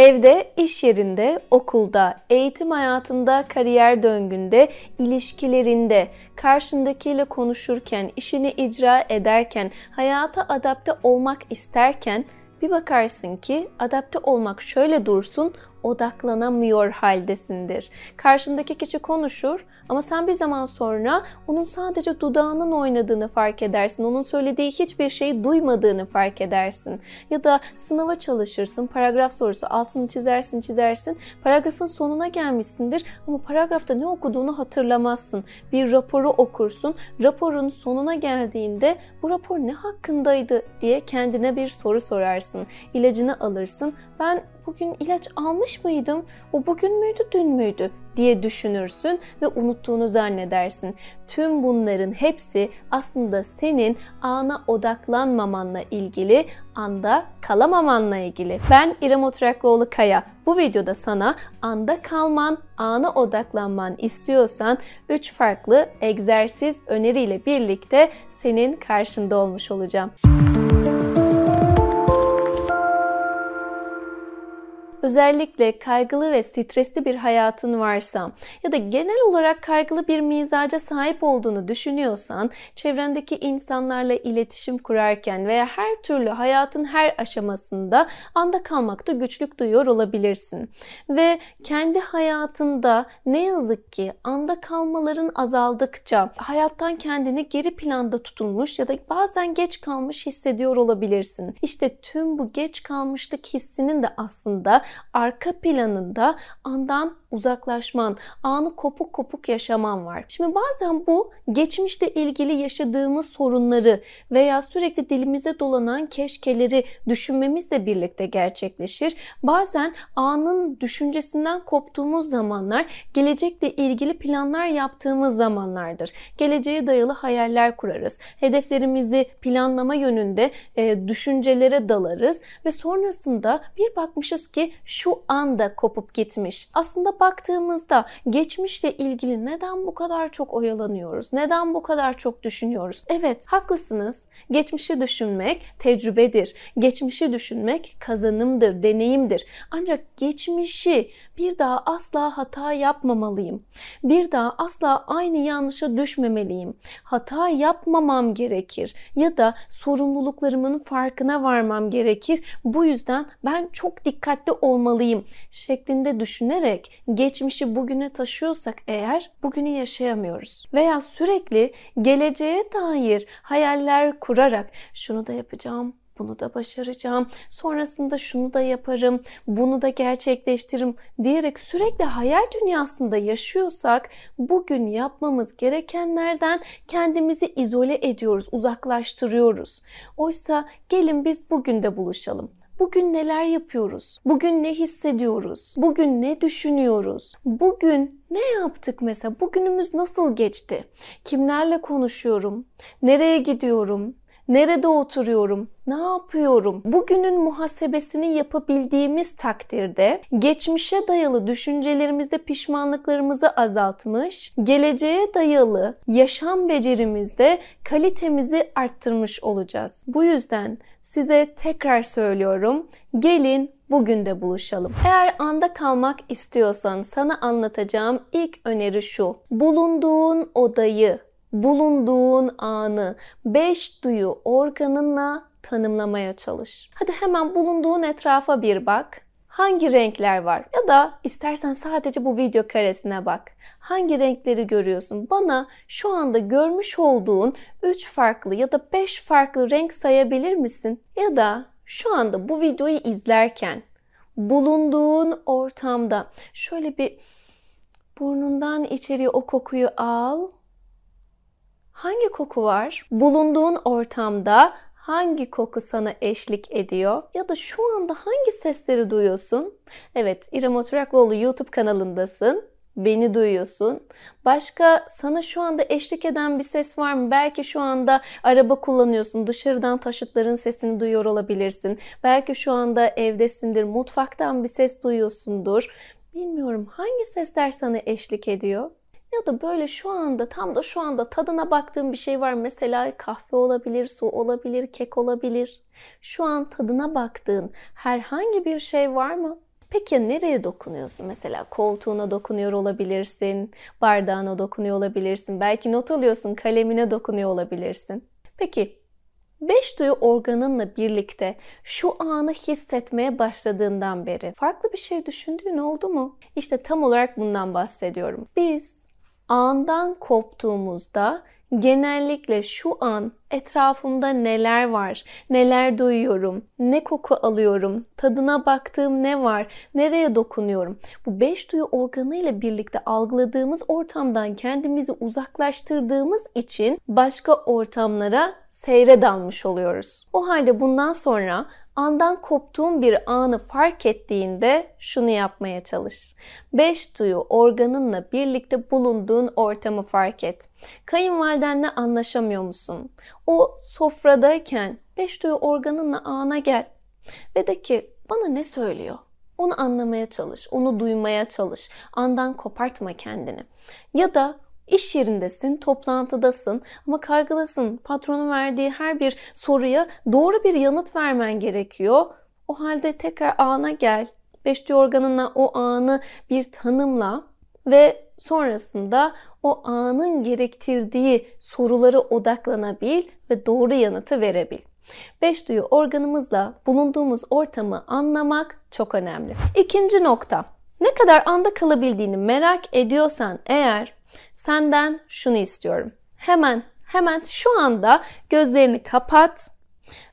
Evde, iş yerinde, okulda, eğitim hayatında, kariyer döngünde, ilişkilerinde, karşındakiyle konuşurken, işini icra ederken, hayata adapte olmak isterken bir bakarsın ki adapte olmak şöyle dursun, odaklanamıyor haldesindir. Karşındaki kişi konuşur ama sen bir zaman sonra onun sadece dudağının oynadığını fark edersin. Onun söylediği hiçbir şeyi duymadığını fark edersin. Ya da sınava çalışırsın, paragraf sorusu altını çizersin çizersin. Paragrafın sonuna gelmişsindir ama paragrafta ne okuduğunu hatırlamazsın. Bir raporu okursun. Raporun sonuna geldiğinde bu rapor ne hakkındaydı diye kendine bir soru sorarsın. İlacını alırsın. Ben bugün ilaç almış mıydım? O bugün müydü, dün müydü diye düşünürsün ve unuttuğunu zannedersin. Tüm bunların hepsi aslında senin ana odaklanmamanla ilgili, anda kalamamanla ilgili. Ben İrem Oturaklıoğlu Kaya. Bu videoda sana anda kalman, ana odaklanman istiyorsan 3 farklı egzersiz öneriyle birlikte senin karşında olmuş olacağım. Özellikle kaygılı ve stresli bir hayatın varsa ya da genel olarak kaygılı bir mizaca sahip olduğunu düşünüyorsan, çevrendeki insanlarla iletişim kurarken veya her türlü hayatın her aşamasında anda kalmakta güçlük duyuyor olabilirsin. Ve kendi hayatında ne yazık ki anda kalmaların azaldıkça hayattan kendini geri planda tutulmuş ya da bazen geç kalmış hissediyor olabilirsin. İşte tüm bu geç kalmışlık hissinin de aslında arka planında andan uzaklaşman, anı kopuk kopuk yaşaman var. Şimdi bazen bu geçmişte ilgili yaşadığımız sorunları veya sürekli dilimize dolanan keşkeleri düşünmemizle birlikte gerçekleşir. Bazen anın düşüncesinden koptuğumuz zamanlar gelecekle ilgili planlar yaptığımız zamanlardır. Geleceğe dayalı hayaller kurarız. Hedeflerimizi planlama yönünde e, düşüncelere dalarız ve sonrasında bir bakmışız ki şu anda kopup gitmiş. Aslında baktığımızda geçmişle ilgili neden bu kadar çok oyalanıyoruz? Neden bu kadar çok düşünüyoruz? Evet, haklısınız. Geçmişi düşünmek tecrübedir. Geçmişi düşünmek kazanımdır, deneyimdir. Ancak geçmişi bir daha asla hata yapmamalıyım. Bir daha asla aynı yanlışa düşmemeliyim. Hata yapmamam gerekir ya da sorumluluklarımın farkına varmam gerekir. Bu yüzden ben çok dikkatli olmalıyım şeklinde düşünerek geçmişi bugüne taşıyorsak eğer bugünü yaşayamıyoruz. Veya sürekli geleceğe dair hayaller kurarak şunu da yapacağım, bunu da başaracağım, sonrasında şunu da yaparım, bunu da gerçekleştiririm diyerek sürekli hayal dünyasında yaşıyorsak bugün yapmamız gerekenlerden kendimizi izole ediyoruz, uzaklaştırıyoruz. Oysa gelin biz bugün de buluşalım. Bugün neler yapıyoruz? Bugün ne hissediyoruz? Bugün ne düşünüyoruz? Bugün ne yaptık mesela? Bugünümüz nasıl geçti? Kimlerle konuşuyorum? Nereye gidiyorum? Nerede oturuyorum? Ne yapıyorum? Bugünün muhasebesini yapabildiğimiz takdirde geçmişe dayalı düşüncelerimizde pişmanlıklarımızı azaltmış, geleceğe dayalı yaşam becerimizde kalitemizi arttırmış olacağız. Bu yüzden size tekrar söylüyorum. Gelin bugün de buluşalım. Eğer anda kalmak istiyorsan sana anlatacağım ilk öneri şu. Bulunduğun odayı bulunduğun anı beş duyu organınla tanımlamaya çalış. Hadi hemen bulunduğun etrafa bir bak. Hangi renkler var? Ya da istersen sadece bu video karesine bak. Hangi renkleri görüyorsun? Bana şu anda görmüş olduğun 3 farklı ya da 5 farklı renk sayabilir misin? Ya da şu anda bu videoyu izlerken bulunduğun ortamda şöyle bir burnundan içeri o kokuyu al Hangi koku var? Bulunduğun ortamda hangi koku sana eşlik ediyor? Ya da şu anda hangi sesleri duyuyorsun? Evet, İrem Oturaklıoğlu YouTube kanalındasın. Beni duyuyorsun. Başka sana şu anda eşlik eden bir ses var mı? Belki şu anda araba kullanıyorsun. Dışarıdan taşıtların sesini duyuyor olabilirsin. Belki şu anda evdesindir. Mutfaktan bir ses duyuyorsundur. Bilmiyorum hangi sesler sana eşlik ediyor? Ya da böyle şu anda tam da şu anda tadına baktığım bir şey var. Mesela kahve olabilir, su olabilir, kek olabilir. Şu an tadına baktığın herhangi bir şey var mı? Peki nereye dokunuyorsun? Mesela koltuğuna dokunuyor olabilirsin, bardağına dokunuyor olabilirsin, belki not alıyorsun, kalemine dokunuyor olabilirsin. Peki Beş duyu organınla birlikte şu anı hissetmeye başladığından beri farklı bir şey düşündüğün oldu mu? İşte tam olarak bundan bahsediyorum. Biz andan koptuğumuzda genellikle şu an etrafımda neler var, neler duyuyorum, ne koku alıyorum, tadına baktığım ne var, nereye dokunuyorum. Bu beş duyu organı ile birlikte algıladığımız ortamdan kendimizi uzaklaştırdığımız için başka ortamlara seyre dalmış oluyoruz. O halde bundan sonra andan koptuğun bir anı fark ettiğinde şunu yapmaya çalış. Beş duyu organınla birlikte bulunduğun ortamı fark et. Kayınvalidenle anlaşamıyor musun? O sofradayken beş duyu organınla ana gel. Ve de ki bana ne söylüyor? Onu anlamaya çalış, onu duymaya çalış. Andan kopartma kendini. Ya da İş yerindesin, toplantıdasın ama kaygılısın. Patronun verdiği her bir soruya doğru bir yanıt vermen gerekiyor. O halde tekrar ana gel. Beşli organına o anı bir tanımla ve sonrasında o anın gerektirdiği soruları odaklanabil ve doğru yanıtı verebil. Beş duyu organımızla bulunduğumuz ortamı anlamak çok önemli. İkinci nokta. Ne kadar anda kalabildiğini merak ediyorsan eğer Senden şunu istiyorum. Hemen hemen şu anda gözlerini kapat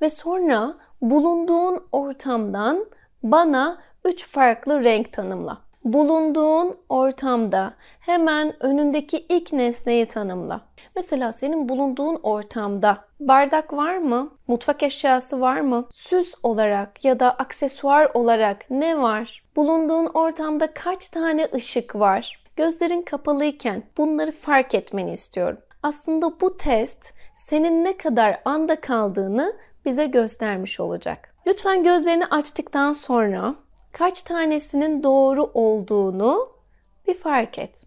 ve sonra bulunduğun ortamdan bana üç farklı renk tanımla. Bulunduğun ortamda hemen önündeki ilk nesneyi tanımla. Mesela senin bulunduğun ortamda bardak var mı? Mutfak eşyası var mı? Süs olarak ya da aksesuar olarak ne var? Bulunduğun ortamda kaç tane ışık var? Gözlerin kapalıyken bunları fark etmeni istiyorum. Aslında bu test senin ne kadar anda kaldığını bize göstermiş olacak. Lütfen gözlerini açtıktan sonra kaç tanesinin doğru olduğunu bir fark et.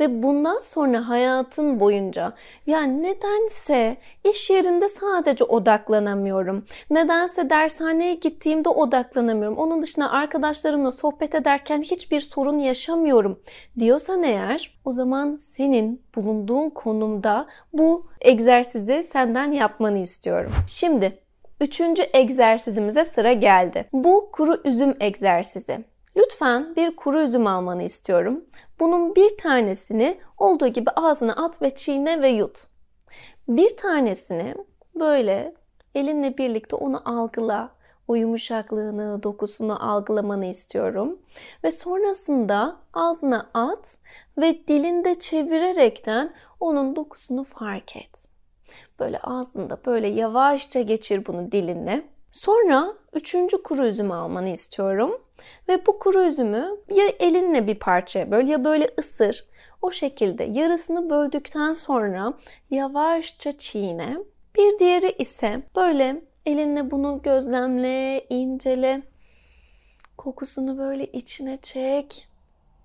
Ve bundan sonra hayatın boyunca ya nedense iş yerinde sadece odaklanamıyorum. Nedense dershaneye gittiğimde odaklanamıyorum. Onun dışında arkadaşlarımla sohbet ederken hiçbir sorun yaşamıyorum diyorsan eğer o zaman senin bulunduğun konumda bu egzersizi senden yapmanı istiyorum. Şimdi üçüncü egzersizimize sıra geldi. Bu kuru üzüm egzersizi. Lütfen bir kuru üzüm almanı istiyorum. Bunun bir tanesini olduğu gibi ağzına at ve çiğne ve yut. Bir tanesini böyle elinle birlikte onu algıla. O yumuşaklığını, dokusunu algılamanı istiyorum. Ve sonrasında ağzına at ve dilinde çevirerekten onun dokusunu fark et. Böyle ağzında böyle yavaşça geçir bunu dilinle. Sonra üçüncü kuru üzümü almanı istiyorum. Ve bu kuru üzümü ya elinle bir parçaya böl ya böyle ısır. O şekilde yarısını böldükten sonra yavaşça çiğne. Bir diğeri ise böyle elinle bunu gözlemle, incele. Kokusunu böyle içine çek.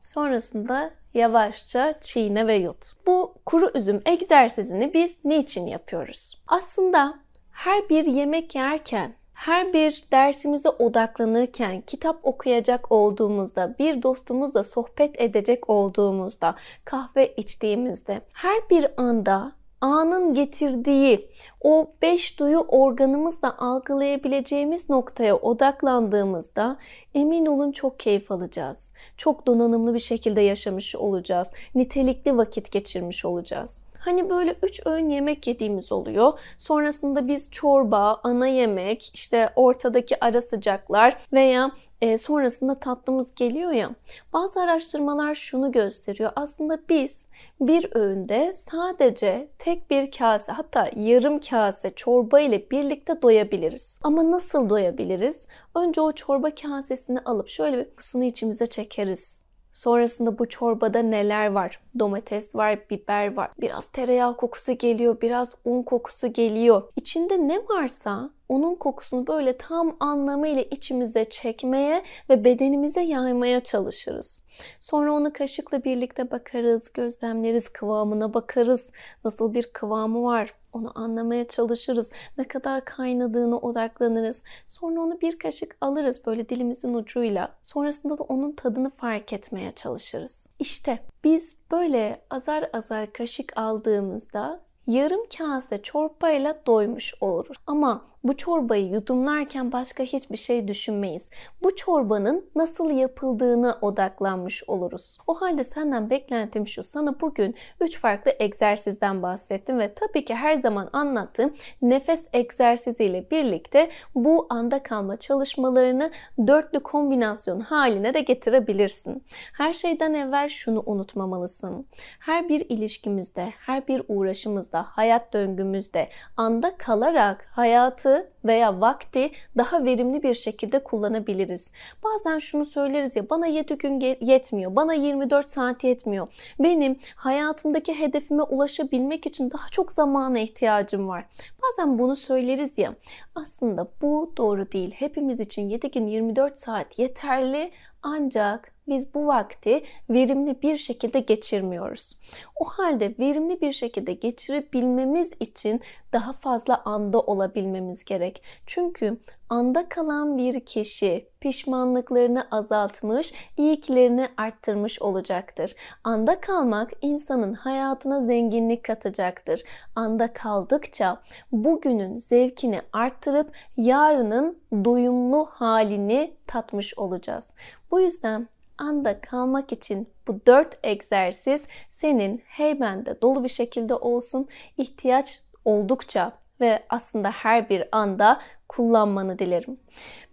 Sonrasında yavaşça çiğne ve yut. Bu kuru üzüm egzersizini biz niçin yapıyoruz? Aslında her bir yemek yerken her bir dersimize odaklanırken, kitap okuyacak olduğumuzda, bir dostumuzla sohbet edecek olduğumuzda, kahve içtiğimizde her bir anda anın getirdiği o beş duyu organımızla algılayabileceğimiz noktaya odaklandığımızda emin olun çok keyif alacağız. Çok donanımlı bir şekilde yaşamış olacağız. Nitelikli vakit geçirmiş olacağız. Hani böyle üç öğün yemek yediğimiz oluyor. Sonrasında biz çorba, ana yemek, işte ortadaki ara sıcaklar veya e, sonrasında tatlımız geliyor ya. Bazı araştırmalar şunu gösteriyor. Aslında biz bir öğünde sadece tek bir kase hatta yarım kase çorba ile birlikte doyabiliriz. Ama nasıl doyabiliriz? Önce o çorba kasesini alıp şöyle bir kusunu içimize çekeriz. Sonrasında bu çorbada neler var? Domates var, biber var. Biraz tereyağı kokusu geliyor, biraz un kokusu geliyor. İçinde ne varsa onun kokusunu böyle tam anlamıyla içimize çekmeye ve bedenimize yaymaya çalışırız. Sonra onu kaşıkla birlikte bakarız, gözlemleriz, kıvamına bakarız. Nasıl bir kıvamı var? Onu anlamaya çalışırız. Ne kadar kaynadığını odaklanırız. Sonra onu bir kaşık alırız böyle dilimizin ucuyla. Sonrasında da onun tadını fark etmeye çalışırız. İşte biz böyle azar azar kaşık aldığımızda yarım kase çorbayla doymuş oluruz. Ama bu çorbayı yudumlarken başka hiçbir şey düşünmeyiz. Bu çorbanın nasıl yapıldığına odaklanmış oluruz. O halde senden beklentim şu. Sana bugün 3 farklı egzersizden bahsettim ve tabii ki her zaman anlattığım nefes egzersiziyle birlikte bu anda kalma çalışmalarını dörtlü kombinasyon haline de getirebilirsin. Her şeyden evvel şunu unutmamalısın. Her bir ilişkimizde, her bir uğraşımızda, hayat döngümüzde anda kalarak hayatı veya vakti daha verimli bir şekilde kullanabiliriz. Bazen şunu söyleriz ya bana 7 gün yetmiyor, bana 24 saat yetmiyor. Benim hayatımdaki hedefime ulaşabilmek için daha çok zamana ihtiyacım var. Bazen bunu söyleriz ya aslında bu doğru değil. Hepimiz için 7 gün 24 saat yeterli ancak biz bu vakti verimli bir şekilde geçirmiyoruz. O halde verimli bir şekilde geçirebilmemiz için daha fazla anda olabilmemiz gerek. Çünkü anda kalan bir kişi pişmanlıklarını azaltmış, iyiliklerini arttırmış olacaktır. Anda kalmak insanın hayatına zenginlik katacaktır. Anda kaldıkça bugünün zevkini arttırıp yarının doyumlu halini tatmış olacağız. Bu yüzden anda kalmak için bu dört egzersiz senin heybende dolu bir şekilde olsun. ihtiyaç oldukça ve aslında her bir anda kullanmanı dilerim.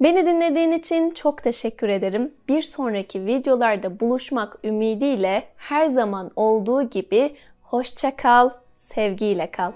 Beni dinlediğin için çok teşekkür ederim. Bir sonraki videolarda buluşmak ümidiyle her zaman olduğu gibi hoşça kal, sevgiyle kal.